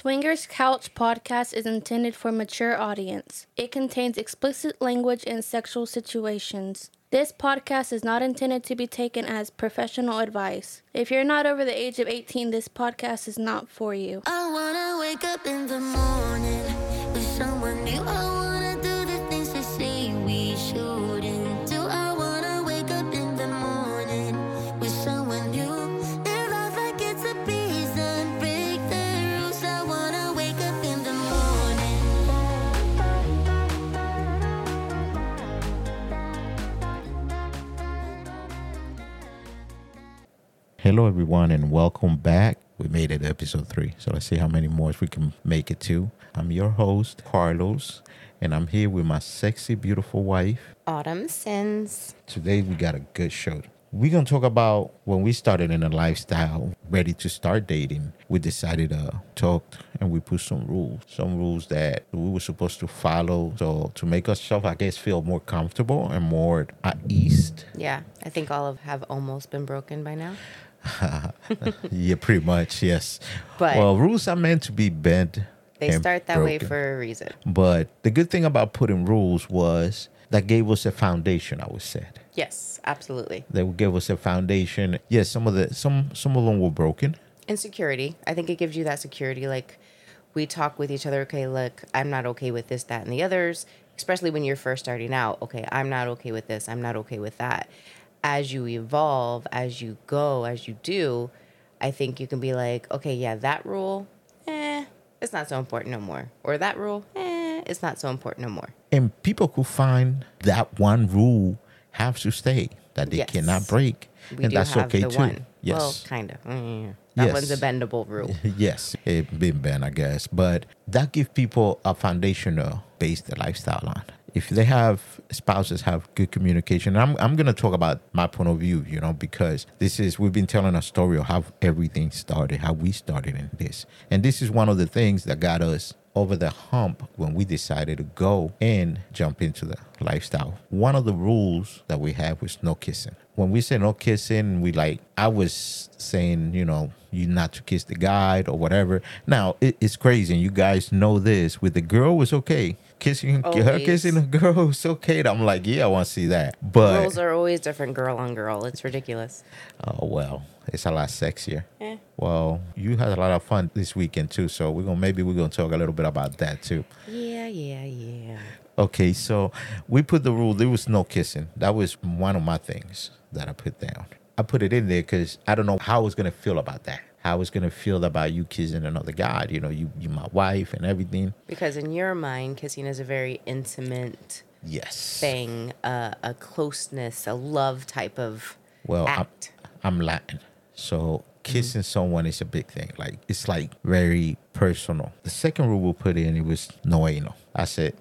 Swingers Couch podcast is intended for mature audience. It contains explicit language and sexual situations. This podcast is not intended to be taken as professional advice. If you're not over the age of 18, this podcast is not for you. I wanna wake up in the morning with someone new. Hello, everyone, and welcome back. We made it to episode three, so let's see how many more we can make it to. I'm your host, Carlos, and I'm here with my sexy, beautiful wife. Autumn Sins. Today, we got a good show. We're gonna talk about when we started in a lifestyle, ready to start dating. We decided to talk and we put some rules, some rules that we were supposed to follow, so to make ourselves, I guess, feel more comfortable and more at ease. Yeah, I think all of have almost been broken by now. yeah, pretty much, yes. But- well, rules are meant to be bent. They start that way for a reason. But the good thing about putting rules was that gave us a foundation. I would say Yes, absolutely. they would give us a foundation. Yes, some of the some some of them were broken. Insecurity. I think it gives you that security. Like we talk with each other. Okay, look, I'm not okay with this, that, and the others. Especially when you're first starting out. Okay, I'm not okay with this. I'm not okay with that. As you evolve, as you go, as you do, I think you can be like, okay, yeah, that rule, eh, it's not so important no more. Or that rule, eh, it's not so important no more. And people could find that one rule has to stay that they Yes. cannot break, We and that's have okay too. one. Yes. Well, kind of. Mm, that one's a bendable rule. yes, it been banned, I guess, but that gives people a foundational base their lifestyle on. If they have spouses have good communication, I'm I'm gonna talk about my point of view, you know, because this is we've been telling a story of how everything started, how we started in this, and this is one of the things that got us over the hump when we decided to go and jump into the lifestyle. One of the rules that we have was no kissing. When we say no kissing, we like I was saying, you know, you not to kiss the guy or whatever. Now it, it's crazy, and you guys know this. With the girl, was okay. Kissing her kissing a girl was okay. I'm like, yeah, I want to see that. But Rules are always different, girl on girl. It's ridiculous. oh well, it's a lot sexier. Eh. Well, you had a lot of fun this weekend too, so we're gonna maybe we're gonna talk a little bit about that too. Yeah, yeah, yeah. Okay, so we put the rule. There was no kissing. That was one of my things that I put down. I put it in there because I don't know how I was gonna feel about that. How I was gonna feel about you kissing another guy. You know, you you my wife and everything. Because in your mind, kissing is a very intimate Yes. thing, uh, a closeness, a love type of Well, I'm, act. I'm Latin, so kissing someone is a big thing. Like it's like very personal. The second rule we put in it was no anal. I said,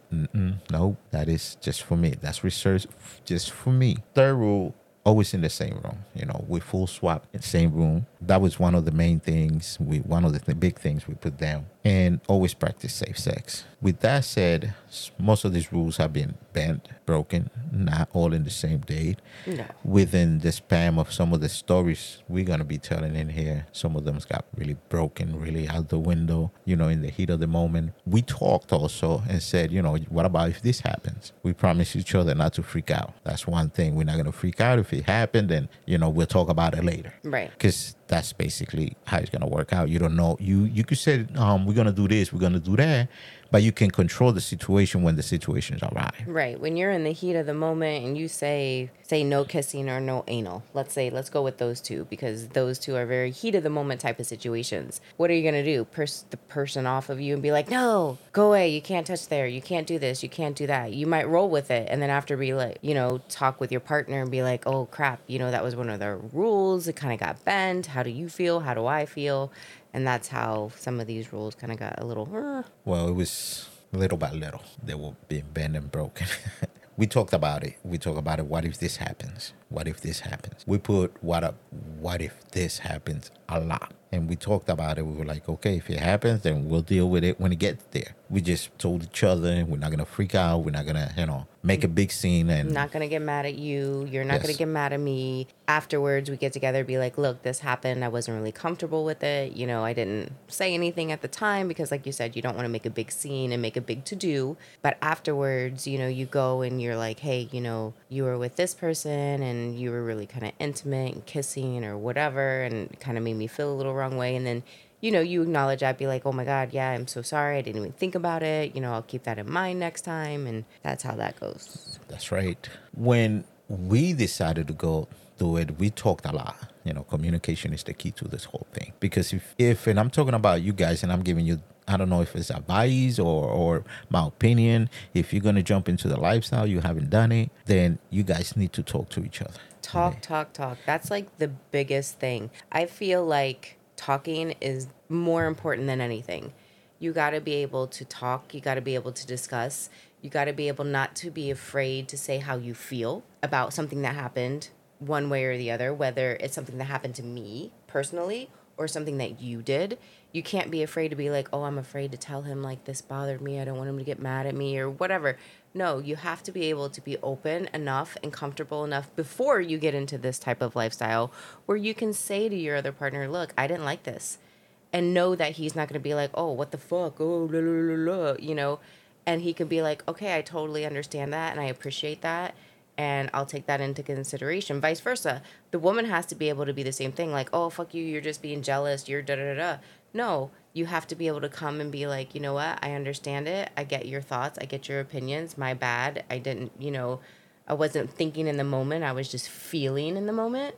no, that is just for me. That's research just for me. Third rule. Always in the same room, you know, we full swap in the same room. That was one of the main things. We one of the th- big things we put down, and always practice safe sex. With that said, most of these rules have been bent, broken, not all in the same day No. within the span of some of the stories we're gonna be telling in here, some of them got really broken, really out the window, you know, in the heat of the moment. We talked also and said, you know, what about if this happens? We promised each other not to freak out. That's one thing. We're not gonna freak out if it happened, and you know, we'll talk about it later. Right. Because that's basically how it's gonna work out. You don't know. You you could say, um, we're gonna do this, we're gonna do that, but you can control the situation when the situations arrive. Right. When you're in the heat of the moment and you say say no kissing or no anal. Let's say let's go with those two because those two are very heat of the moment type of situations. What are you gonna do? Purse the person off of you and be like, no, go away. You can't touch there. You can't do this. You can't do that. You might roll with it and then after be like, you know, talk with your partner and be like, oh crap, you know, that was one of the rules. It kind of got bent. How do you feel? How do I feel? And that's how some of these rules kind of got a little. "Uh." Well, it was little by little. They were being bent and broken. we talked about it. We talked about it. What if this happens? What if this happens? We put what up? What if this happens a lot? and we talked about it. We were like, okay, if it happens, then we'll deal with it when it gets there. We just told each other we're not gonna freak out. We're not gonna, you know, make a big scene and I'm not gonna get mad at you. You're not gonna get mad at me. Afterwards, we get together, be like, "Look, this happened. I wasn't really comfortable with it. You know, I didn't say anything at the time because, like you said, you don't want to make a big scene and make a big to do. But afterwards, you know, you go and you're like, "Hey, you know, you were with this person and you were really kind of intimate and kissing or whatever, and kind of made me feel a little wrong way." And then you know, you acknowledge that, be like, oh my God, yeah, I'm so sorry. I didn't even think about it. You know, I'll keep that in mind next time. And that's how that goes. That's right. When we decided to go do it, we talked a lot. You know, communication is the key to this whole thing. Because if, if and I'm talking about you guys, and I'm giving you, I don't know if it's advice or or my opinion. If you're gonna jump into the lifestyle, you haven't done it, then you guys need to talk to each other. Talk, talk, talk. That's like the biggest thing. I feel like talking is more important than anything. You got to be able to talk, you got to be able to discuss, you got to be able not to be afraid to say how you feel about something that happened one way or the other, whether it's something that happened to me personally or something that you did. You can't be afraid to be like, oh, I'm afraid to tell him like this bothered me. I don't want him to get mad at me or whatever. No, you have to be able to be open enough and comfortable enough before you get into this type of lifestyle where you can say to your other partner, look, I didn't like this. And know that he's not going to be like, oh, what the fuck? Oh, la, la, la, la, you know? And he can be like, okay, I totally understand that and I appreciate that and I'll take that into consideration. Vice versa. The woman has to be able to be the same thing, like, oh, fuck you, you're just being jealous, you're da da da da. No, you have to be able to come and be like, you know what, I understand it. I get your thoughts, I get your opinions. My bad. I didn't, you know, I wasn't thinking in the moment, I was just feeling in the moment.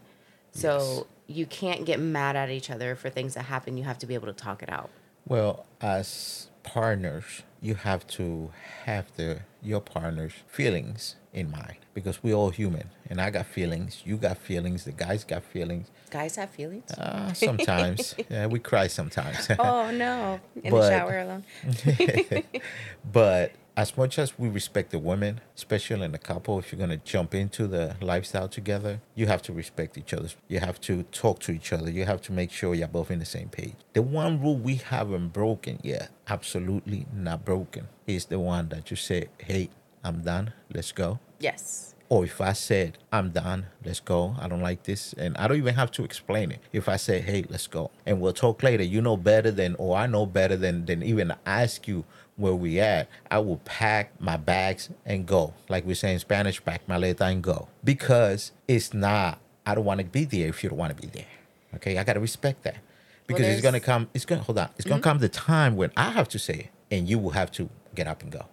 So you can't get mad at each other for things that happen. You have to be able to talk it out. Well, as partners, you have to have the your partner's feelings in mind because we're all human, and I got feelings, you got feelings, the guys got feelings. Guys have feelings. Uh, sometimes, yeah, we cry sometimes. oh no, in But- the shower alone. but as much as we respect the women, especially in a couple, if you're gonna jump into the lifestyle together, you have to respect each other. You have to talk to each other. You have to make sure you're both in the same page. The one rule we haven't broken yet, absolutely not broken, is the one that you say, "Hey, I'm done. Let's go." Yes. Or if I said, I'm done, let's go, I don't like this, and I don't even have to explain it. If I say, hey, let's go, and we'll talk later, you know better than, or I know better than, than even ask you where we at, I will pack my bags and go. Like we say in Spanish, pack maleta and go. Because it's not, I don't want to be there if you don't want to be there. Okay, I got to respect that. Because it's going to come, it's going to, hold on, it's going to hmm? come the time when I have to say it, and you will have to get up and go.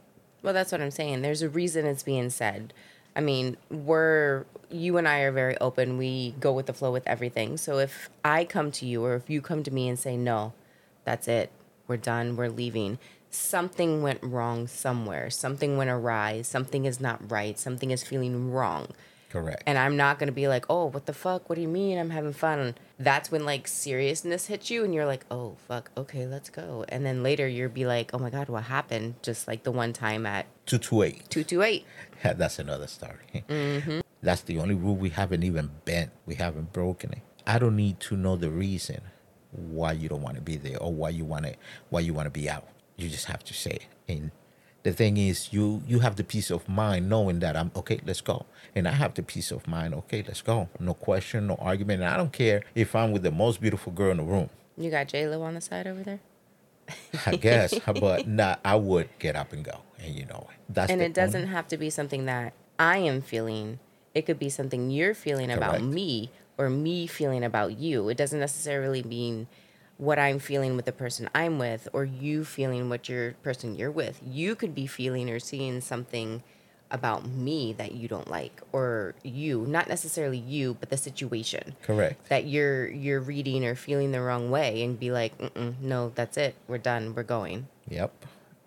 Well, that's what I'm saying. There's a reason it's being said. I mean, we're you and I are very open. We go with the flow with everything. So if I come to you or if you come to me and say, "No, that's it. We're done. We're leaving." Something went wrong somewhere. Something went awry. Something is not right. Something is feeling wrong. Correct. And I'm not going to be like, "Oh, what the fuck? What do you mean I'm having fun?" That's when like seriousness hits you and you're like, "Oh, fuck. Okay, let's go." And then later you'll be like, "Oh my god, what happened?" Just like the one time at 228. 228. Yeah, that's another story. Mm-hmm. That's the only rule we haven't even bent. We haven't broken it. I don't need to know the reason why you don't want to be there or why you want to why you want to be out. You just have to say it. And the thing is, you you have the peace of mind knowing that I'm okay. Let's go. And I have the peace of mind. Okay, let's go. No question, no argument. And I don't care if I'm with the most beautiful girl in the room. You got J Lo on the side over there, I guess, but not. I would get up and go, and you know. That's and it doesn't only- have to be something that I am feeling. It could be something you're feeling about me or me feeling about you. It doesn't necessarily mean what I'm feeling with the person I'm with or you feeling what your person you're with. You could be feeling or seeing something about me that you don't like or you, not necessarily you, but the situation. correct. that you're you're reading or feeling the wrong way and be like no that's it we're done we're going Yep.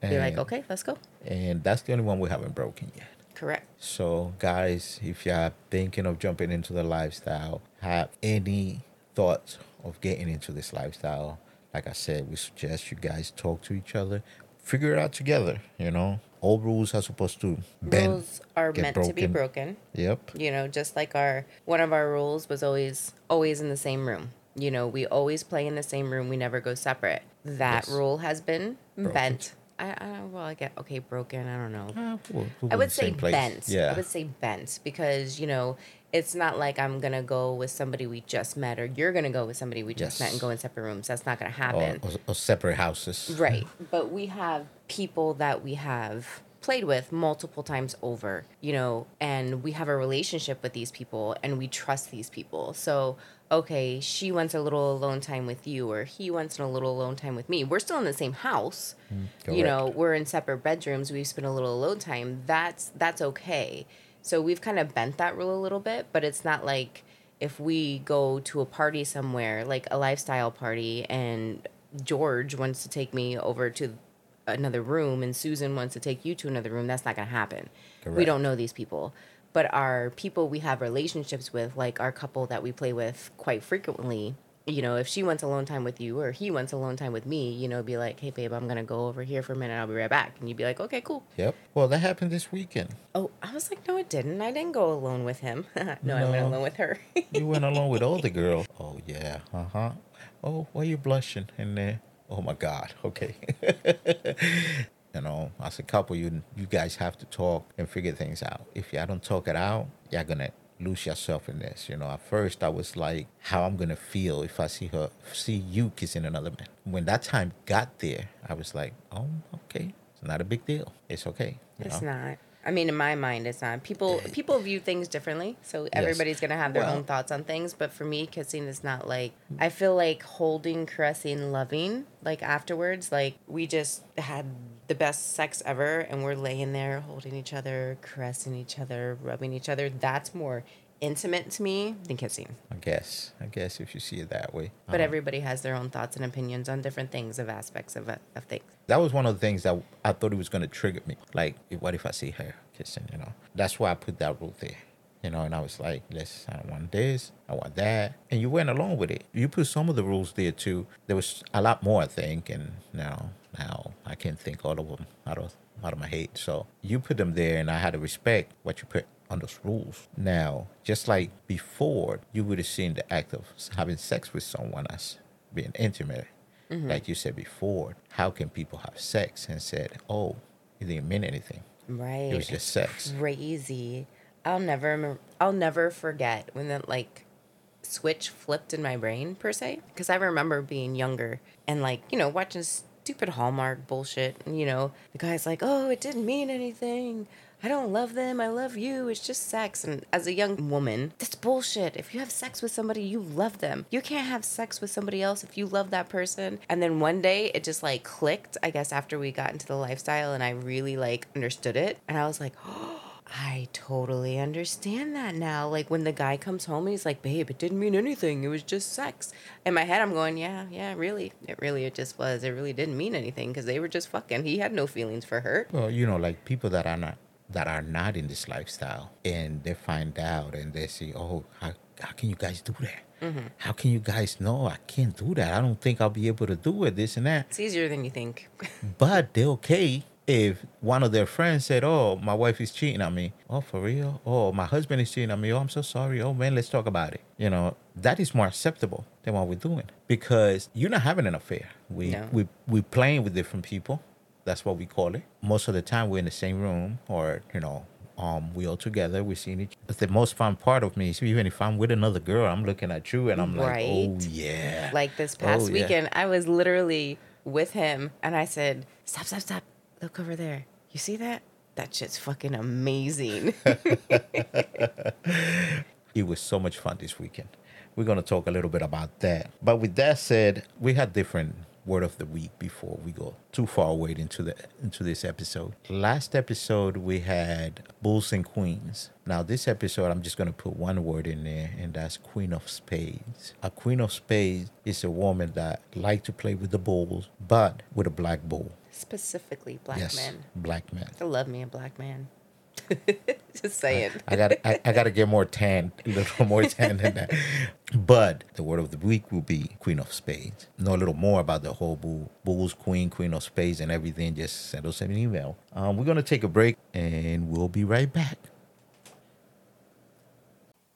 be like okay let's go and that's the only one we haven't broken yet. correct So, guys, if you're thinking of jumping into the lifestyle, have any thoughts of getting into this lifestyle, like I said, we suggest you guys talk to each other, figure it out together. You know, all rules are supposed to bend. rules are meant to be broken Yep. you know just like our one of our rules was always always in the same room You know, we always play in the same room. We never go separate. That Yes. rule has been Broken. bent. I, I well, I get okay, broken. I don't know. Uh, we'll- we'll I would say bent. Yeah. I would say bent because you know it's not like I'm gonna go with somebody we just met, or you're gonna go with somebody we just met and go in separate rooms. That's not gonna or, happen. or, or separate houses. Right. But we have people that we have played with multiple times over, you know, and we have a relationship with these people and we trust these people. So, okay, she wants a little alone time with you or he wants a little alone time with me. We're still in the same house. Mm, you know, we're in separate bedrooms. We've spent a little alone time. That's that's okay. So we've kind of bent that rule a little bit, but it's not like if we go to a party somewhere, like a lifestyle party, and George wants to take me over to another room and Susan wants to take you to another room, that's not going to happen. We don't know these people. But our people we have relationships with, like our couple that we play with quite frequently, you know, if she wants alone time with you or he wants alone time with me, you know, be like, hey, babe, I'm going to go over here for a minute. I'll be right back. And you'd be like, okay, cool. Yep. Well, that happened this weekend. Oh, I was like, no, it didn't. I didn't go alone with him. no, I went alone with her. You went alone with all the girls. Oh yeah. Uh huh. Oh, why are you blushing in there? Oh my God. Okay. you know, as a couple, you you guys have to talk and figure things out. If y'all don't talk it out, y'all gonna lose yourself in this. You know, at first I was like, how I'm gonna feel if I see her, see you kissing another man. When that time got there, I was like, oh, okay, it's not a big deal. It's okay. It's know? not. I mean, in my mind, it's not. People people view things differently, so everybody's gonna have their Well- own thoughts on things. But for me, kissing is not like I feel like holding, caressing, loving. Like afterwards, like we just had the best sex ever, and we're laying there holding each other, caressing each other, rubbing each other. That's more intimate to me than kissing. I guess. I guess if you see it that way. But Um, everybody has their own thoughts and opinions on different things of aspects of of things. that was one of the things that I thought it was going to trigger me. Like, what if I see her kissing? You know, that's why I put that rule there. You know, and I was like, let's. I want this. I want that. And you went along with it. You put some of the rules there too. There was a lot more, I think. And now, now I can't think all of them out of out of my head. So you put them there, and I had to respect what you put on those rules. Now, just like before, you would have seen the act of having sex with someone as being intimate mm-hmm. like you said before, how can people have sex and said, "Oh, it didn't mean anything. Right. It was just sex." crazy. I'll never I'll never forget when that like switch flipped in my brain per se because I remember being younger and like, you know, watching stupid Hallmark bullshit and you know, the guy's like, "Oh, it didn't mean anything. I don't love them. I love you. It's just sex." And as a young woman, that's bullshit. If you have sex with somebody, you love them. You can't have sex with somebody else if you love that person. And then one day it just like clicked, I guess after we got into the lifestyle and I really like understood it. And I was like, "Oh, I totally understand that now. Like when the guy comes home and he's like, babe, it didn't mean anything. It was just sex. In my head, I'm going, yeah, yeah, really. It really, it just was. It really didn't mean anything because they were just fucking. He had no feelings for her. Well, you know, like people that are not that are not in this lifestyle, and they find out and they say, "Oh, how how can you guys do that? Mm-hmm. How can you guys know I can't do that? I don't think I'll be able to do it. This and that." It's easier than you think. But they're okay if one of their friends said, "Oh, my wife is cheating on me." Oh, for real? Oh, my husband is cheating on me. Oh, I'm so sorry. Oh man, let's talk about it. You know, that is more acceptable than what we're doing because you're not having an affair. We No. we we playing with different people. That's what we call it. Most of the time, we're in the same room, or you know. Um, we all together, we're seeing each. But the most fun part of me is even if I'm with another girl, I'm looking at you and I'm like, oh Right. yeah. like this past Oh, yeah. weekend, I was literally with him and I said, stop, stop, stop. Look over there. You see that? That shit's fucking amazing. It was so much fun this weekend. We're going to talk a little bit about that. But with that said, we had different word of the week before we go too far away into the into this episode. Last episode we had bulls and queens. Now this episode I'm just going to put one word in there and that's queen of spades. A queen of spades is a woman that like to play with the bulls but with a black bull. Specifically, black yes, men. black men. I love me a black man. Just saying. I got I, I got to get more tan, a little more tan than that. But the word of the week will be Queen of Spades. Know a little more about the whole bull, Bulls, Queen, Queen of Spades, and everything. Just send us an email. Um, we're gonna take a break, and we'll be right back.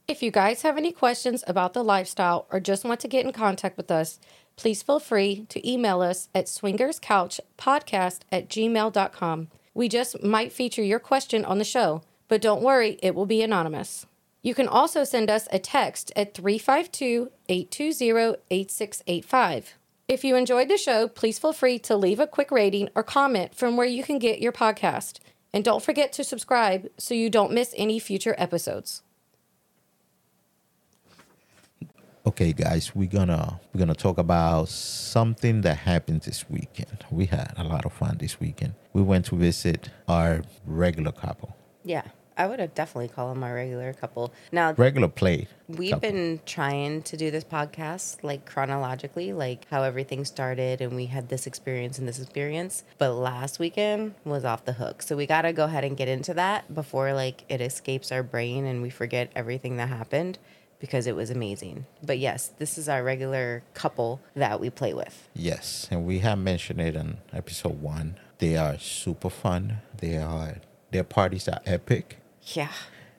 If you guys have any questions about the lifestyle or just want to get in contact with us, please feel free to email us at swingerscouchpodcast at gmail.com. We just might feature your question on the show, but don't worry, it will be anonymous. You can also send us a text at 352 820 8685. If you enjoyed the show, please feel free to leave a quick rating or comment from where you can get your podcast. And don't forget to subscribe so you don't miss any future episodes. Okay, guys, we're gonna we're gonna talk about something that happened this weekend. We had a lot of fun this weekend. We went to visit our regular couple, Yeah, I would have definitely called them our regular couple. Now, regular play. We've couple. been trying to do this podcast like chronologically, like how everything started and we had this experience and this experience. But last weekend was off the hook. So we got to go ahead and get into that before like it escapes our brain and we forget everything that happened because it was amazing. But yes, this is our regular couple that we play with. Yes, and we have mentioned it in episode one. They are super fun. They are their parties are epic. Yeah.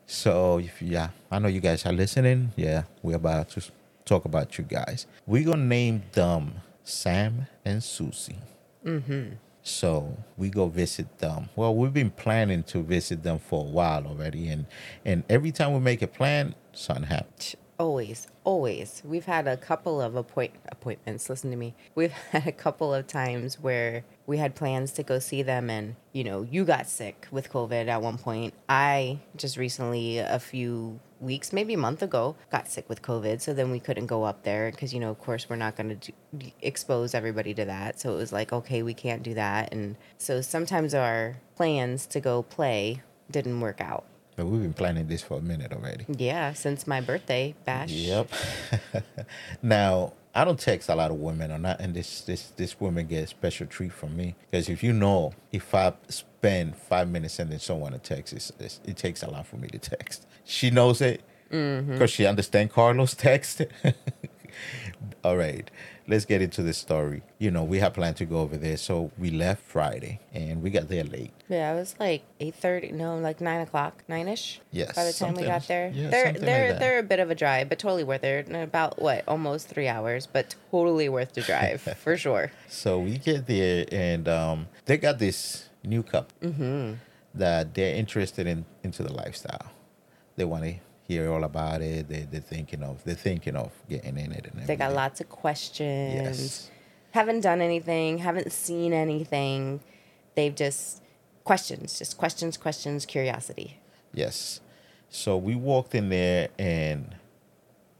So if yeah, I know you guys are listening. Yeah, we're about to talk about you guys. We're gonna name them Sam and Susie. Mm-hmm. So we go visit them. Well, we've been planning to visit them for a while already, and and every time we make a plan, something happens. Always, always. We've had a couple of appoint appointments. Listen to me. We've had a couple of times where we had plans to go see them, and you know, you got sick with COVID at one point. I just recently, a few weeks, maybe a month ago, got sick with COVID. So then we couldn't go up there because you know, of course, we're not going to expose everybody to that. So it was like, okay, we can't do that, and so sometimes our plans to go play didn't work out. But we've been planning this for a minute already. Yeah, since my birthday bash. Yep. now I don't text a lot of women or not, and this this this woman gets special treat from me because if you know, if I spend five minutes sending someone a text, it's, it's, it takes a lot for me to text. She knows it mm-hmm. because she understands Carlos text. All right, let's get into the story. You know, we had planned to go over there, so we left Friday and we got there late. Yeah, it was like eight thirty. No, like nine o'clock, nine ish. Yes, By the time we got there, yeah, they're they're that. they're a bit of a drive, but totally worth it. About what, almost three hours, but totally worth the drive for sure. So we get there, and um, they got this new couple Mm-hmm. that they're interested in into the lifestyle. They want to hear all about it. They they're thinking of they're thinking of getting in it, and They got lots of questions. Yes. Haven't done anything. Haven't seen anything. They've just questions, just questions, questions, curiosity. Yes. So we walked in there, and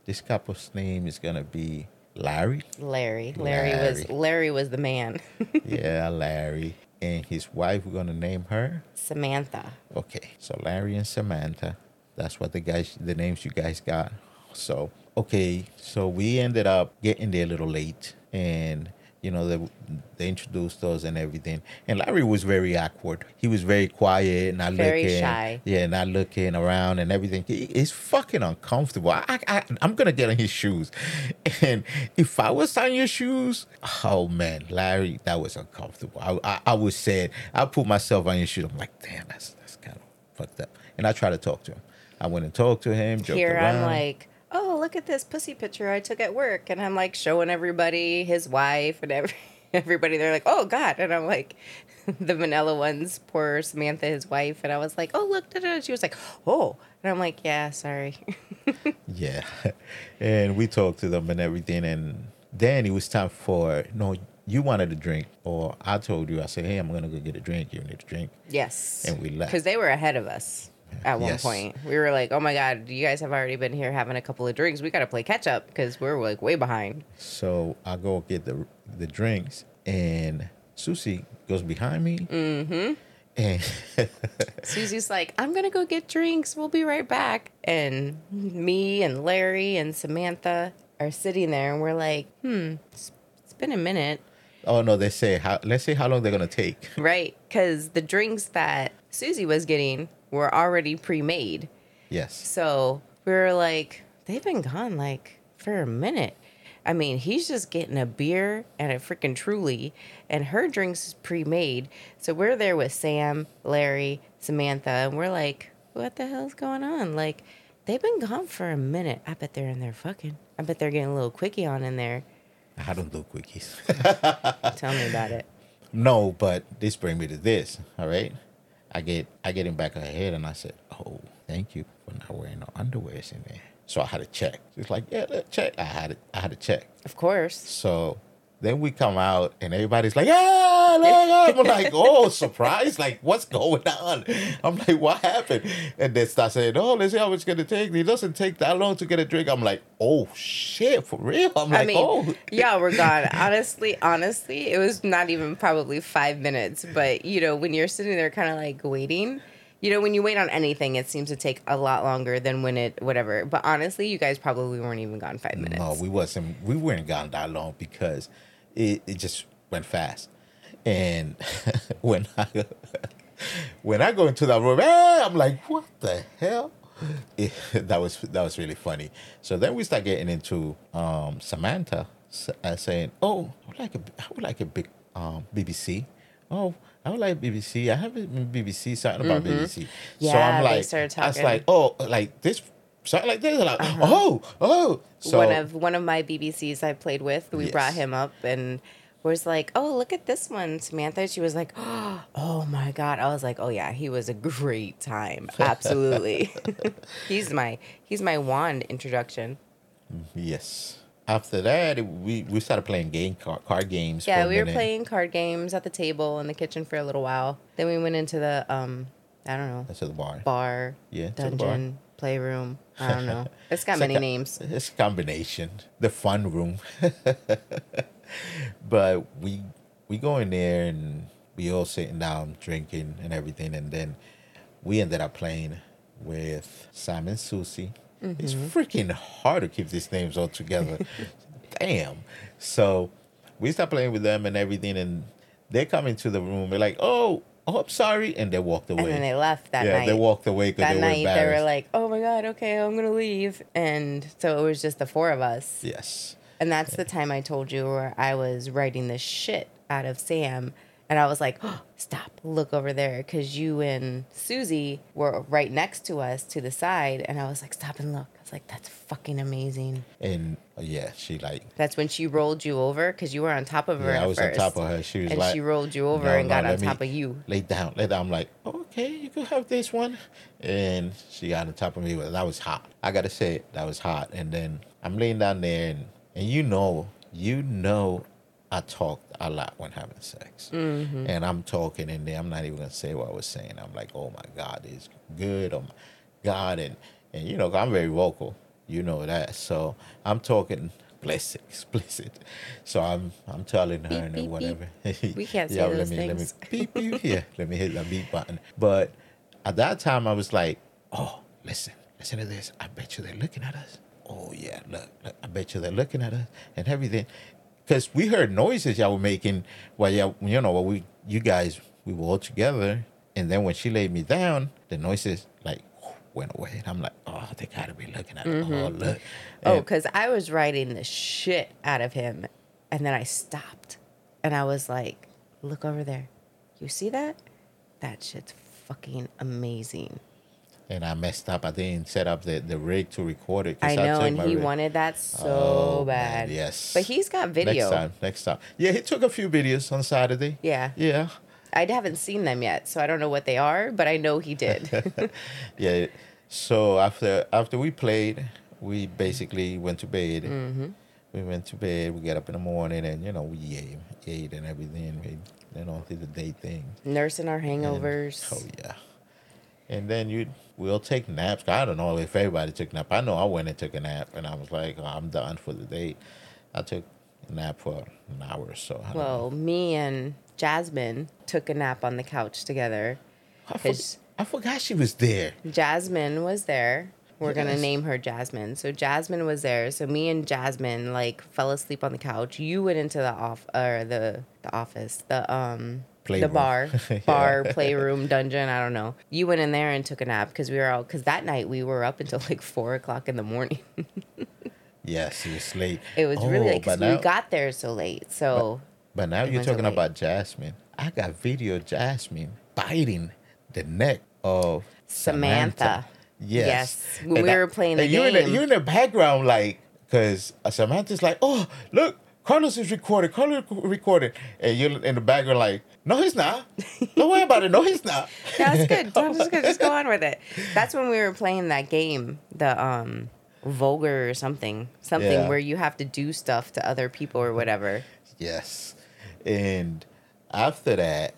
this couple's name is gonna be Larry. Larry, Larry, was Larry. Larry was the man. yeah, Larry, and his wife. We're gonna name her. Samantha. Okay, so Larry and Samantha. That's what the guys, the names you guys got. So okay, so we ended up getting there a little late, and you know they they introduced us and everything. And Larry was very awkward. He was very quiet, not Very looking. shy. Yeah, not looking around and everything. He, it's fucking uncomfortable. I, I, I I'm gonna get in his shoes, and if I was on your shoes, oh man, Larry, that was uncomfortable. I I, I was sad. I put myself on your shoes. I'm like, damn, that's that's kind of fucked up. And I try to talk to him. I went and talked to him. Here around. I'm like, oh, look at this pussy picture I took at work. And I'm like showing everybody his wife and every, everybody. They're like, oh, God. And I'm like, the vanilla ones, poor Samantha, his wife. And I was like, oh, look. Da, da. She was like, oh. And I'm like, yeah, sorry. Yeah. and we talked to them and everything. And then it was time for, no, you wanted a drink. Or I told you, I said, hey, I'm going to go get a drink. You need a drink. yes. And we left. Because they were ahead of us at one Yes. point. We were like, oh my God, you guys have already been here having a couple of drinks. We got to play catch up because we're like way behind. So I go get the the drinks, and Susie goes behind me. Mm-hmm. And Susie's like, I'm gonna go get drinks. We'll be right back. And me and Larry and Samantha are sitting there, and we're like, hmm, it's, it's been a minute, oh no, they say how. Let's see how long they're gonna take. right? Because the drinks that Susie was getting were already pre-made. Yes. So we were like, they've been gone like for a minute. I mean, he's just getting a beer and a freaking Truly, and her drinks is pre made. So we're there with Sam, Larry, Samantha, and we're like, what the hell's going on? Like, They've been gone for a minute. I bet they're in there fucking. I bet they're getting a little quickie on in there. I don't do quickies. Tell me about it. no, but this bring me to this. All right, I get I get him back of her head, and I said, "Oh, thank you for not wearing no underwears in there." So I had to check. She's like, "Yeah, check." I had to I had to check. Of course. So then we come out and everybody's like, yeah, I'm like, oh, surprise. Like, what's going on? I'm like, what happened? And they start saying, oh, let's see how it's going to take. It doesn't take that long to get a drink. I'm like, oh, shit, for real? I'm like, I mean, oh. yeah, we're gone. Honestly, honestly, it was not even probably five minutes. But you know, when you're sitting there, kind of like waiting, you know, when you wait on anything, it seems to take a lot longer than when it whatever. But honestly, you guys probably weren't even gone five minutes. No, we wasn't. We weren't gone that long because it, it just went fast. And when I when I go into that room, eh, I'm like, what the hell? It, that was that was really funny. So then we start getting into um, Samantha uh, saying, "Oh, I would like a I would like a big um, BBC. Oh, I don't like BBC. I have a BBC something about BBC. so Mm-hmm. Yeah, I'm they like, started I was. Uh-huh. like, oh, like this something like this. Like, oh, oh. So one of one of my BBCs I played with, we brought him up and was like, "Oh, look at this one, Samantha." She was like, "Oh my god!" I was like, "Oh yeah, he was a great time, absolutely." he's my he's my wand introduction. Yes. After that, we we started playing game card, card games. Yeah, we were playing card games at the table in the kitchen for a little while. Then we went into the um, I don't know, That's the bar. bar, Yeah, the bar. dungeon, playroom. I don't know. It's got It's many a- names. It's a combination. The fun room. but we we go in there and we all sitting down drinking and everything, and then we ended up playing with Simon Susie. It's Mm-hmm. freaking hard to keep these names all together. Damn. So we start playing with them and everything, and they come into the room. They're like, "Oh, oh, I'm sorry," and they walked away. And then they left that yeah, night. they walked away because that they were night they were like, "Oh my god, okay, I'm gonna leave," and so it was just the four of us. yes. And that's the time I told you where I was writing the shit out of Sam, and I was like, oh, "Stop, look over there," because you and Susie were right next to us to the side, and I was like, "Stop and look." I was like, "That's fucking amazing." And uh, yeah, she like That's when she rolled you over because you were on top of her. Yeah, I was first. on top of her. She was and like, she rolled you over "No, and no, got on top of you. Lay down, lay down. I'm like, okay, you can have this one. And she got on top of me. Well, that was hot. I gotta say, that was hot. And then I'm laying down there, and and you know, you know, I talked a lot when having sex, Mm-hmm. and I'm talking in there. I'm not even gonna say what I was saying. I'm like, oh my God, it's good. Oh my God, and and you know, I'm very vocal. You know that. So I'm talking explicit, explicit. So I'm I'm telling her Beep, and beep, beep. whatever. We can't say yeah, those let me, things. Let me beep beep. Yeah, let me hit that beep button. But at that time, I was like, oh, listen, listen to this. I bet you they're looking at us. Oh yeah, look, look I bet you they're looking at us and everything. Because we heard noises y'all were making while y'all, you know, while we, you guys, we were all together. And then when she laid me down, the noises like went away. And I'm like, oh, they gotta be looking at mm-hmm. us. Oh, look. Oh, because I was writing the shit out of him. And then I stopped. And I was like, look over there. You see that? That shit's fucking amazing. And I messed up. I didn't set up the, the rig to record it. I know, took and he rig. wanted that so Oh, man, bad. yes. But he's got video. Next time, next time. Yeah, he took a few videos on Saturday. Yeah. Yeah. I haven't seen them yet, so I don't know what they are, but I know he did. Yeah. So after after we played, we basically went to bed. Mm-hmm. We went to bed. We get up in the morning, and you know we ate, ate and everything. We you know did the day thing. Nursing our And- hangovers. oh yeah. And then you we'll take naps. I don't know if everybody took a nap. I know I went and took a nap, and I was like, oh, I'm done for the day. I took a nap for an hour or so. Know. Well, me and Jasmine took a nap on the couch together. I, for- I forgot she was there. Jasmine was there. We're gonna name her Jasmine. So Jasmine was there. So me and Jasmine like fell asleep on the couch. You went into the off or the the office, the um the bar, bar, playroom, dungeon. I don't know. You went in there and took a nap because we were all because that night we were up until like four o'clock in the morning. Yes, it was late. it was really Oh, late because we got there so late. So But now you're went so talking about Jasmine. I got video Jasmine biting the neck of Samantha. Samantha. Yes. Yes, when And we I- were playing the and you're In the, game. you're in the background, like, because Samantha's like, oh, look, Carlos is recording. Carlos recording. And you're in the background, like, no, he's not. Don't worry about it. No, he's not. Yeah, that's good. Don't just go, just go on with it. That's when we were playing that game, the um vulgar or something, something Yeah. where you have to do stuff to other people or whatever. Yes. And after that,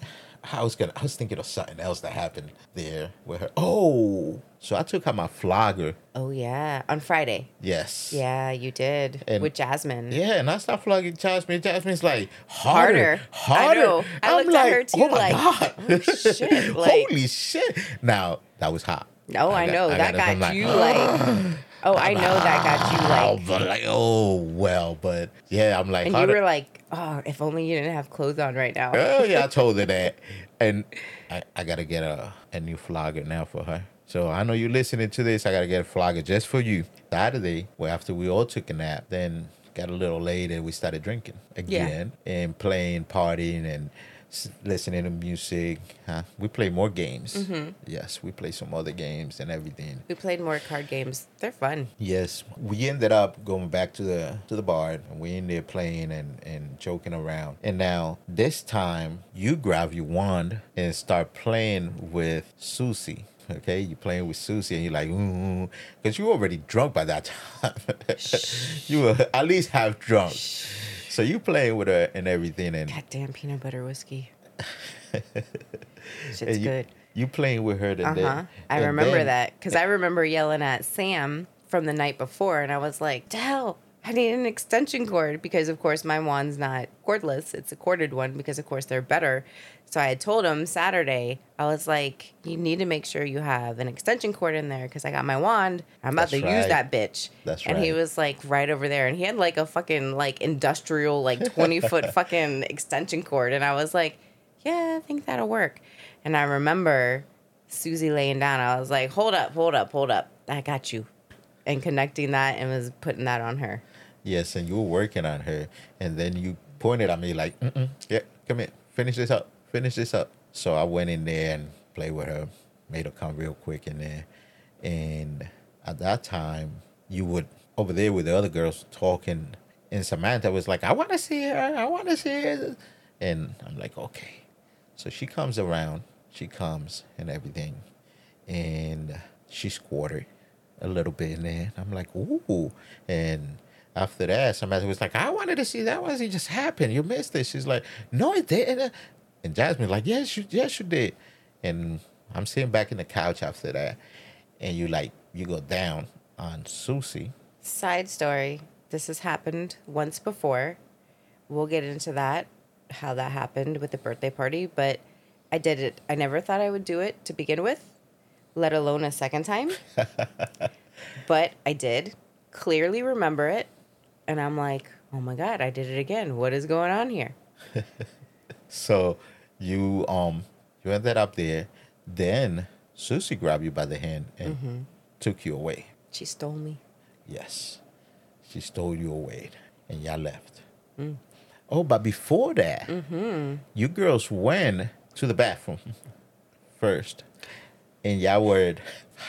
I was gonna I was thinking of something else that happened there with her. Oh. So I took out my flogger. Oh yeah, on Friday. Yes. Yeah, you did And- with Jasmine. Yeah, and I started flogging Jasmine. Jasmine's like harder, Harder. harder. I. I looked at like, her too, oh my like, god, oh, shit, like- holy shit! Now that was hot. No, I, got- know that got got you like. Oh, I know that got you Oh, like. but like, oh well, but yeah, I'm like, And you were like, oh, if only you didn't have clothes on right now. Oh yeah, I told her that, and I, I gotta get a, a new flogger now for her. So I know you're listening to this. I gotta get a flogger just for you. Saturday, well, after we all took a nap, then got a little late and we started drinking again and playing, partying, and listening to music. Huh? We play more games. Mm-hmm. Yes, we play some other games and everything. We played more card games. They're fun. Yes, we ended up going back to the to the bar and we in there playing and, and joking around. And now this time you grab your wand and start playing with Susie. Okay, You're playing with Susie and you're like, because you already drunk by that time. you were at least half drunk. So you playing with her and everything and, Goddamn peanut butter whiskey. Shit's you, good. you playing with her Uh today. huh. I remember that because I remember yelling at Sam from the night before, and I was like, "The hell." I need an extension cord because, of course, my wand's not cordless. It's a corded one because, of course, they're better. So I had told him Saturday, I was like, you need to make sure you have an extension cord in there because I got my wand. I'm about That's to use that bitch. That's And he was like right over there. And he had like a fucking, like, industrial, like 20 foot fucking extension cord. And I was like, yeah, I think that'll work. And I remember Susie laying down. I was like, hold up, hold up, hold up. I got you. And connecting that and was putting that on her. Yes, and you were working on her, and then you pointed at me like, Mm-mm, "Yeah, come here, finish this up, finish this up." So I went in there and played with her, made her come real quick in there, and at that time, you would over there with the other girls talking, and Samantha was like, "I want to see her, I want to see her," and I'm like, "Okay." So she comes around, she comes and everything, and she squatted a little bit in there. I'm like, ooh. And after that, somebody was like, I wanted to see that. Was it just happened? You missed it. She's like, no, it didn't. And Jasmine's like, yes, you, yes, you did. And I'm sitting back in the couch after that, and you like, you go down on Susie. Side story this has happened once before. We'll get into that, how that happened with the birthday party, but I did it. I never thought I would do it to begin with, let alone a second time. but I did clearly remember it. And I'm like, oh my God, I did it again. What is going on here? So you um you ended up there. Then Susie grabbed you by the hand and mm-hmm. took you away. She stole me. Yes. She stole you away and y'all left. Mm. Oh, but before that, mm-hmm. you girls went to the bathroom first. And y'all were,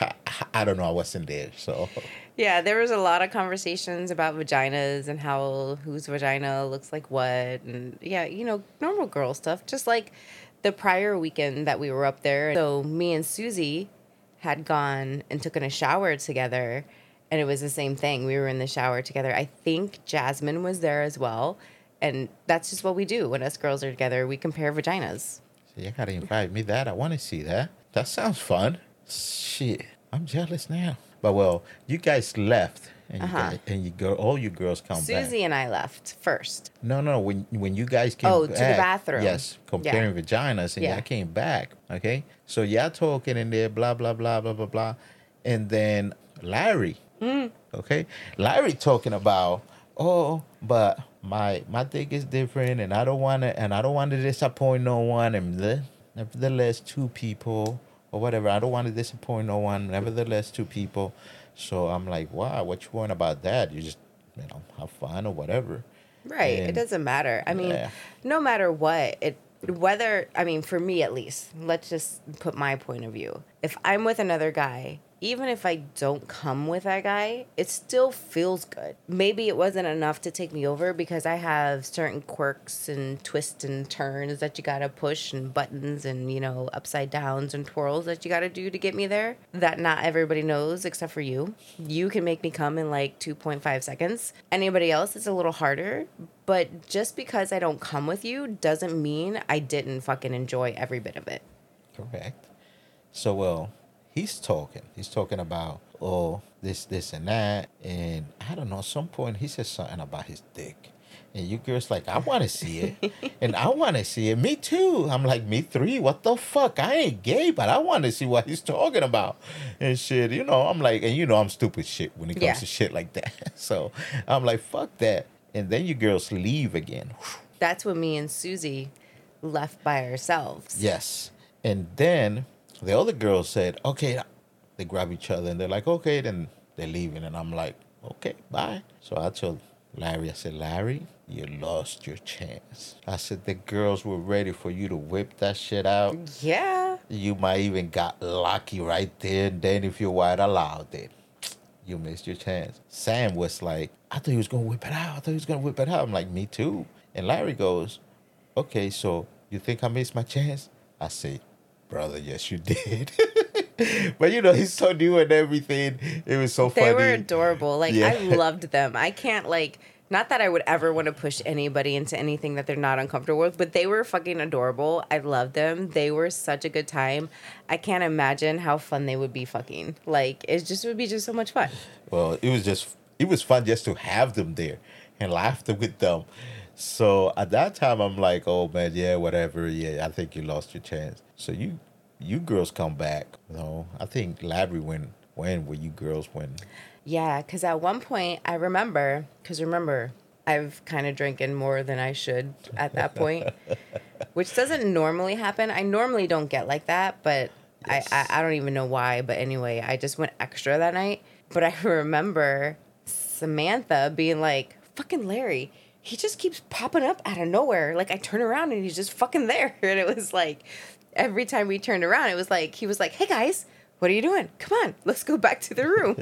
I don't know, I wasn't there. So, Yeah, there was a lot of conversations about vaginas and how whose vagina looks like what, and yeah, you know, normal girl stuff. Just like the prior weekend that we were up there. So me and Susie had gone and taken a shower together, and it was the same thing. We were in the shower together. I think Jasmine was there as well, and that's just what we do when us girls are together. We compare vaginas. so you gotta invite me that. I wanna see that. That sounds fun. Shit. I'm jealous now. But well, you guys left and you Uh-huh. guys, and you girl all you girls come back. Susie and I left first. No, no. When when you guys came Oh, back, to the bathroom. Yes, comparing vaginas, and Yeah. y'all came back. Okay, so y'all talking in there, blah blah blah blah blah blah, and then Larry. Mm. Okay, Larry talking about oh, but my my dick is different, and I don't want to, and I don't want to disappoint no one, and the, nevertheless, two people or whatever. I don't want to disappoint no one. Nevertheless, two people. So I'm like, wow, what you want about that? You just you know have fun or whatever. Right. it doesn't matter. I mean, Yeah. no matter what, it whether I mean for me at least, let's just put my point of view. If I'm with another guy even if I don't come with that guy, it still feels good. Maybe it wasn't enough to take me over because I have certain quirks and twists and turns that you gotta push and buttons and, you know, upside downs and twirls that you gotta do to get me there that not everybody knows except for you. You can make me come in like 2.5 seconds. Anybody else, it's a little harder. But just because I don't come with you doesn't mean I didn't fucking enjoy every bit of it. Correct. So well, he's talking. He's talking about oh this, this, and that, and I don't know. At some point, he says something about his dick, and you girls like, I want to see it, and I want to see it. Me too. I'm like, me three. What the fuck? I ain't gay, but I want to see what he's talking about, and shit. You know, I'm like, and you know, I'm stupid shit when it comes Yeah. to shit like that. So I'm like, fuck that. And then you girls leave again. That's when me and Susie left by ourselves. Yes. And then the other girls said, okay. They grab each other and they're like, okay, then they're leaving. And I'm like, okay, bye. So I told Larry, I said, Larry, you lost your chance. I said, the girls were ready for you to whip that shit out. Yeah. You might even got lucky right there and then if your white allowed it. You missed your chance. Sam was like, I thought he was gonna whip it out. I thought he was gonna whip it out. I'm like, me too. And Larry goes, Okay, so you think I missed my chance? I say, Brother, yes you did. but you know, he's so new and everything. It was so They funny. They were adorable. Like Yeah. I loved them. I can't like not that I would ever want to push anybody into anything that they're not uncomfortable with, but they were fucking adorable. I loved them. They were such a good time. I can't imagine how fun they would be fucking. Like it just would be just so much fun. Well, it was just it was fun just to have them there and laugh with them. So at that time, I'm like, oh man, yeah, whatever, yeah, I think you lost your chance. So you you girls come back. You know, I think Larry went when were you girls when Yeah, because at one point I remember, because remember, I've kind of drinking more than I should at that point, which doesn't normally happen. I normally don't get like that, but Yes. I, I I don't even know why. But anyway, I just went extra that night. But I remember Samantha being like, "Fucking Larry." He just keeps popping up out of nowhere. Like I turn around and he's just fucking there. And it was like every time we turned around, it was like he was like, "Hey guys, what are you doing? Come on, let's go back to the room."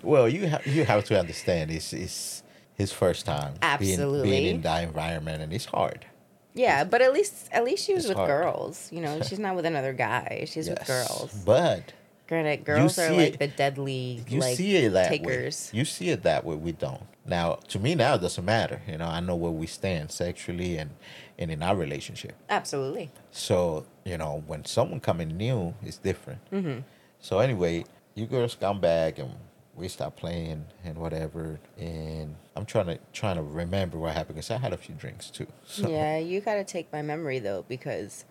Well, you have you have to understand it's it's his first time being, Absolutely. being in that environment and it's hard. Yeah, but at least at least she was with hard. girls. You know, she's not with another guy. She's with girls. But Granted, girls are like it- the deadly you like see it that takers. way. You see it that way. We don't. Now, to me, now it doesn't matter. You know, I know where we stand sexually and and in our relationship. Absolutely. So you know, when someone coming new, it's different. Mm-hmm. So anyway, you girls come back and we start playing and whatever. And I'm trying to trying to remember what happened because I had a few drinks too. So, Yeah, you got to take my memory though because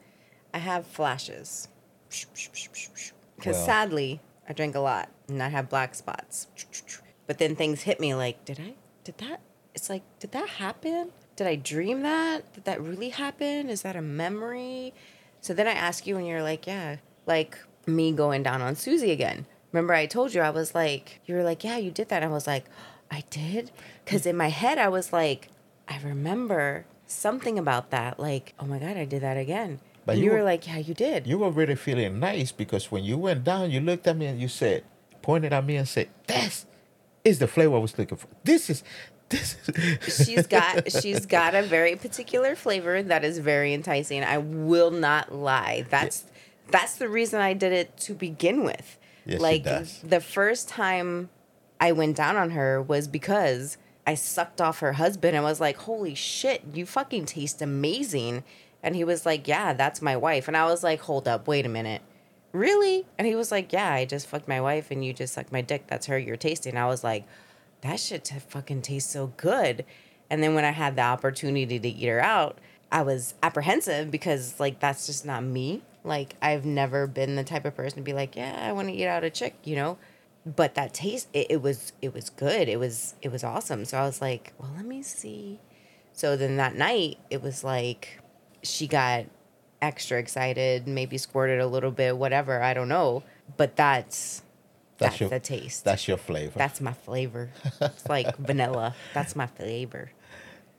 I have flashes. Because Well- sadly, I drink a lot and I have black spots. But then things hit me like, did I? Did that? It's like, did that happen? Did I dream that? Did that really happen? Is that a memory? So then I ask you, and you're like, yeah, like me going down on Susie again. Remember, I told you, I was like, you were like, yeah, you did that. I was like, I did? Because in my head, I was like, I remember something about that. Like, oh my God, I did that again. But and you you were were- like, yeah, you did. you were really feeling nice because when you went down, you looked at me and you said, pointed at me and said, "This is the flavor I was looking for. This is, this is." she's got she's got a very particular flavor that is very enticing. I will not lie. That's that's the reason I did it to begin with. Yes, like the first time I went down on her was because I sucked off her husband and was like, "Holy shit, you fucking taste amazing." And he was like, "Yeah, that's my wife." And I was like, "Hold up, wait a minute." Really? And he was like, "Yeah, I just fucked my wife and you just sucked my dick. That's her you're tasting." I was like, that shit t- fucking tastes so good. And then when I had the opportunity to eat her out, I was apprehensive because like that's just not me. Like I've never been the type of person to be like, yeah, I want to eat out a chick, you know. But that taste, it, it was it was good. It was it was awesome. So I was like, well, let me see. So then that night, it was like she got extra excited, maybe squirted a little bit, whatever. I don't know. But that's that's, your the taste. That's your flavor. That's my flavor. It's like vanilla. That's my flavor.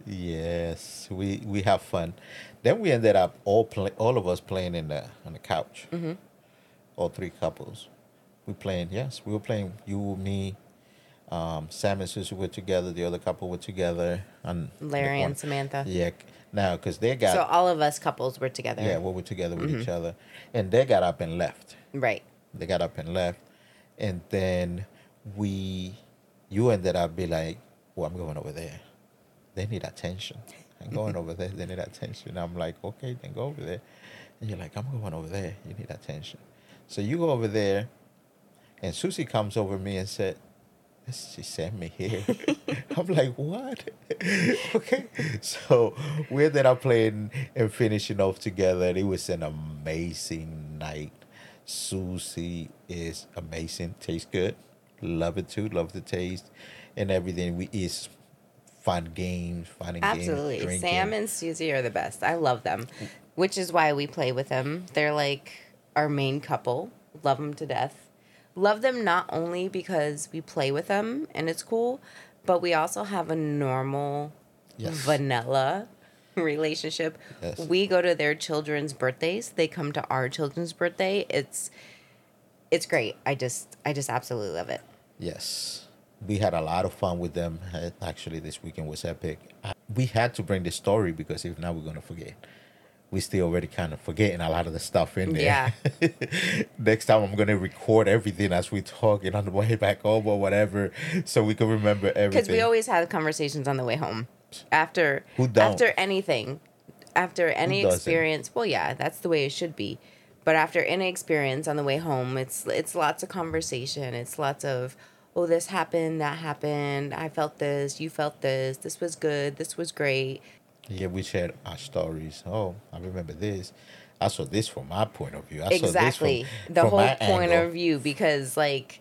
yes, we we have fun. Then we ended up all play, all of us playing in the on the couch. Mm-hmm. All three couples. We playing. Yes, we were playing. You, me, um, Sam and Susie were together. The other couple were together. And Larry and Samantha. Yeah. Now, because they got So all of us couples were together. yeah, we were together with Mm-hmm. each other, and they got up and left. Right. They got up and left, and then we, you ended up be like, "Well, I'm going over there. They need attention. I'm going over there. They need attention." I'm like, "Okay, then go over there." And you're like, "I'm going over there. You need attention." So you go over there, and Susie comes over me and said, she sent me here. I'm like, what? okay. So we ended up playing and finishing off together. And it was an amazing night. Susie is amazing. Tastes good. Love it too. Love the taste and everything. We is fun games, fun and Absolutely. games, drinking. Sam and Susie are the best. I love them, which is why we play with them. They're like our main couple. Love them to death. Love them not only because we play with them and it's cool, but we also have a normal Yes. vanilla relationship. Yes. We go to their children's birthdays. They come to our children's birthday. It's it's great. I just I just absolutely love it. Yes. We had a lot of fun with them. Actually, this weekend was epic. We had to bring the story because if not, we're going to forget. We still already kind of forgetting a lot of the stuff in there. Yeah. Next time, I'm going to record everything as we talk and on the way back home or whatever so we can remember everything. Because we always have conversations on the way home. After after anything, after any experience. Well, yeah, that's the way it should be. But after any experience on the way home, it's it's lots of conversation. It's lots of oh, this happened, that happened. I felt this, you felt this. This was good. This was great. Yeah, we shared our stories. Oh, I remember this. I saw this from my point of view. I exactly saw this from, the from whole point angle. of view because like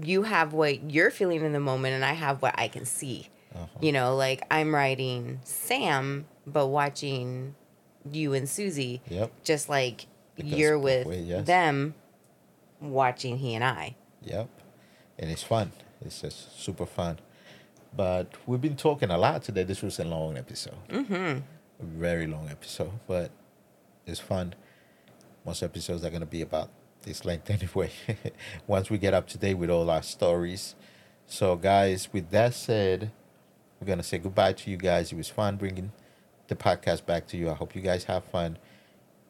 you have what you're feeling in the moment and i have what i can see Uh-huh. you know like i'm writing sam but watching you and susie Yep. just like Because you're with way, yes. them watching he and i Yep. And it's fun. It's just super fun. But we've been talking a lot today. This was a long episode. Mm-hmm. A very long episode, but it's fun. Most episodes are going to be about this length anyway. Once we get up to date with all our stories. So, guys, with that said, we're going to say goodbye to you guys. It was fun bringing the podcast back to you. I hope you guys have fun.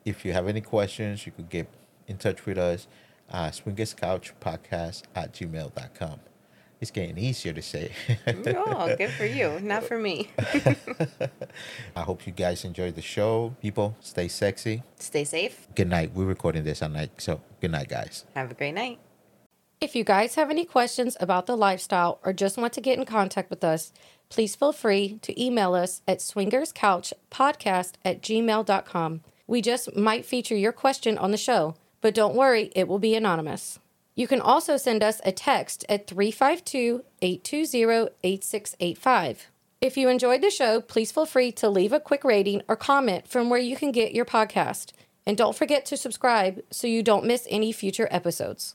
If you have any questions, you could get in touch with us uh, Swingers Couch Podcast at gmail.com. It's getting easier to say. oh good for you not for me I hope you guys enjoyed the show. People, stay sexy. stay safe Good night. We're recording this at night. So, good night, guys. have a great night If you guys have any questions about the lifestyle or just want to get in contact with us, please feel free to email us at swingerscouchpodcast at gmail.com. We just might feature your question on the show, but don't worry, it will be anonymous. You can also send us a text at 352 820 8685. If you enjoyed the show, please feel free to leave a quick rating or comment from where you can get your podcast. And don't forget to subscribe so you don't miss any future episodes.